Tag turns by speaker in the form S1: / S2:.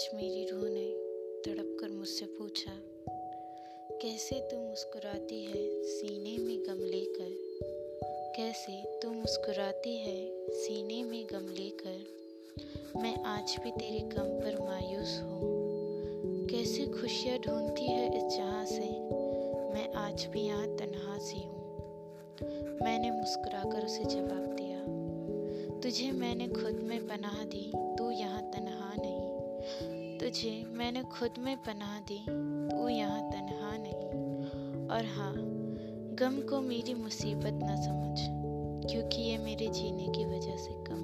S1: आज मेरी रूह ने तड़प कर मुझसे पूछा, कैसे तुम मुस्कुराती है सीने में गम लेकर? कैसे तुम मुस्कुराती है सीने में गम लेकर? मैं आज भी तेरे गम पर मायूस हूँ। कैसे खुशियाँ ढूंढती है इस जहाँ से? मैं आज भी यहाँ तनहा सी हूँ। मैंने मुस्कुराकर उसे जवाब दिया, तुझे मैंने खुद में पनाह दी तुझे मैंने खुद में पनाह दी, तू यहाँ तनहा नहीं। और हाँ गम को मेरी मुसीबत ना समझ, क्योंकि ये मेरे जीने की वजह से कम।